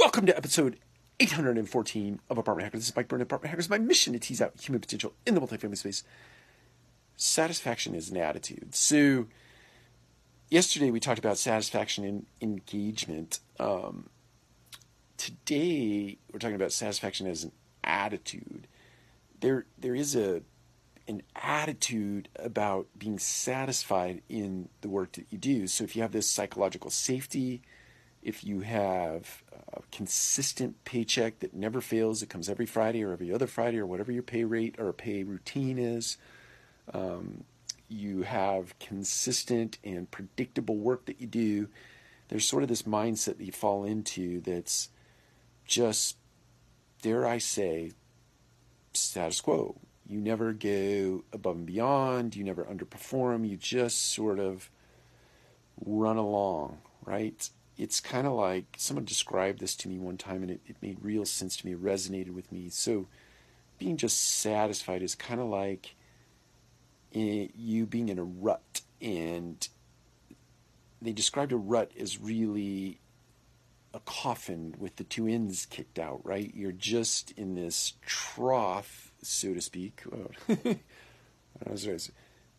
Welcome to episode 814 of Apartment Hacker. This is Mike Byrne, Apartment Hackers. My mission to tease out human potential in the multifamily space. Satisfaction is an attitude. So, yesterday we talked about satisfaction and engagement. Um, today we're talking about satisfaction as an attitude. There, there is a an attitude about being satisfied in the work that you do. So, if you have this psychological safety, if you have a consistent paycheck that never fails, it comes every Friday or every other Friday or whatever your pay rate or pay routine is, um, you have consistent and predictable work that you do, there's sort of this mindset that you fall into that's just, dare I say, status quo. You never go above and beyond, you never underperform, you just sort of run along, right? It's kind of like someone described this to me one time and it, it made real sense to me, it resonated with me. So, being just satisfied is kind of like eh, you being in a rut. And they described a rut as really a coffin with the two ends kicked out, right? You're just in this trough, so to speak.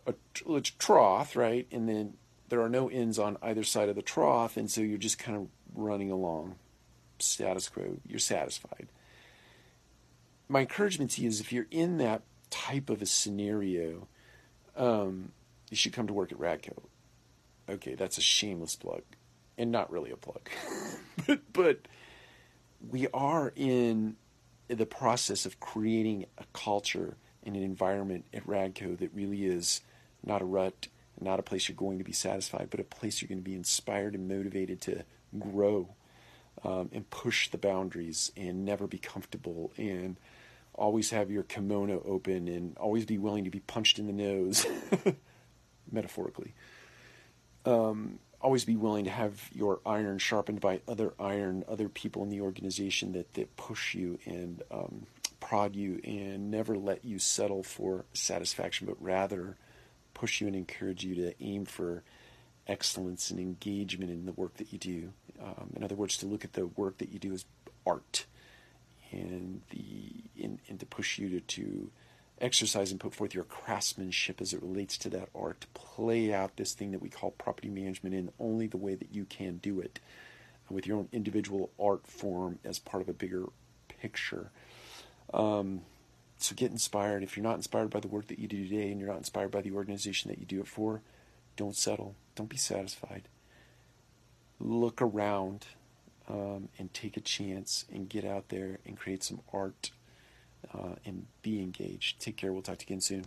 a, a trough, right? And then there are no ends on either side of the trough, and so you're just kind of running along status quo. You're satisfied. My encouragement to you is if you're in that type of a scenario, um, you should come to work at Radco. Okay, that's a shameless plug, and not really a plug, but but we are in the process of creating a culture and an environment at Radco that really is not a rut not a place you're going to be satisfied, but a place you're going to be inspired and motivated to grow um, and push the boundaries and never be comfortable and always have your kimono open and always be willing to be punched in the nose, metaphorically. Um, always be willing to have your iron sharpened by other iron, other people in the organization that, that push you and um, prod you and never let you settle for satisfaction, but rather push you and encourage you to aim for excellence and engagement in the work that you do. Um, in other words, to look at the work that you do as art, and the and, and to push you to, to exercise and put forth your craftsmanship as it relates to that art, to play out this thing that we call property management in only the way that you can do it, with your own individual art form as part of a bigger picture. Um, so get inspired. If you're not inspired by the work that you do today and you're not inspired by the organization that you do it for, don't settle. Don't be satisfied. Look around um, and take a chance and get out there and create some art uh, and be engaged. Take care. We'll talk to you again soon.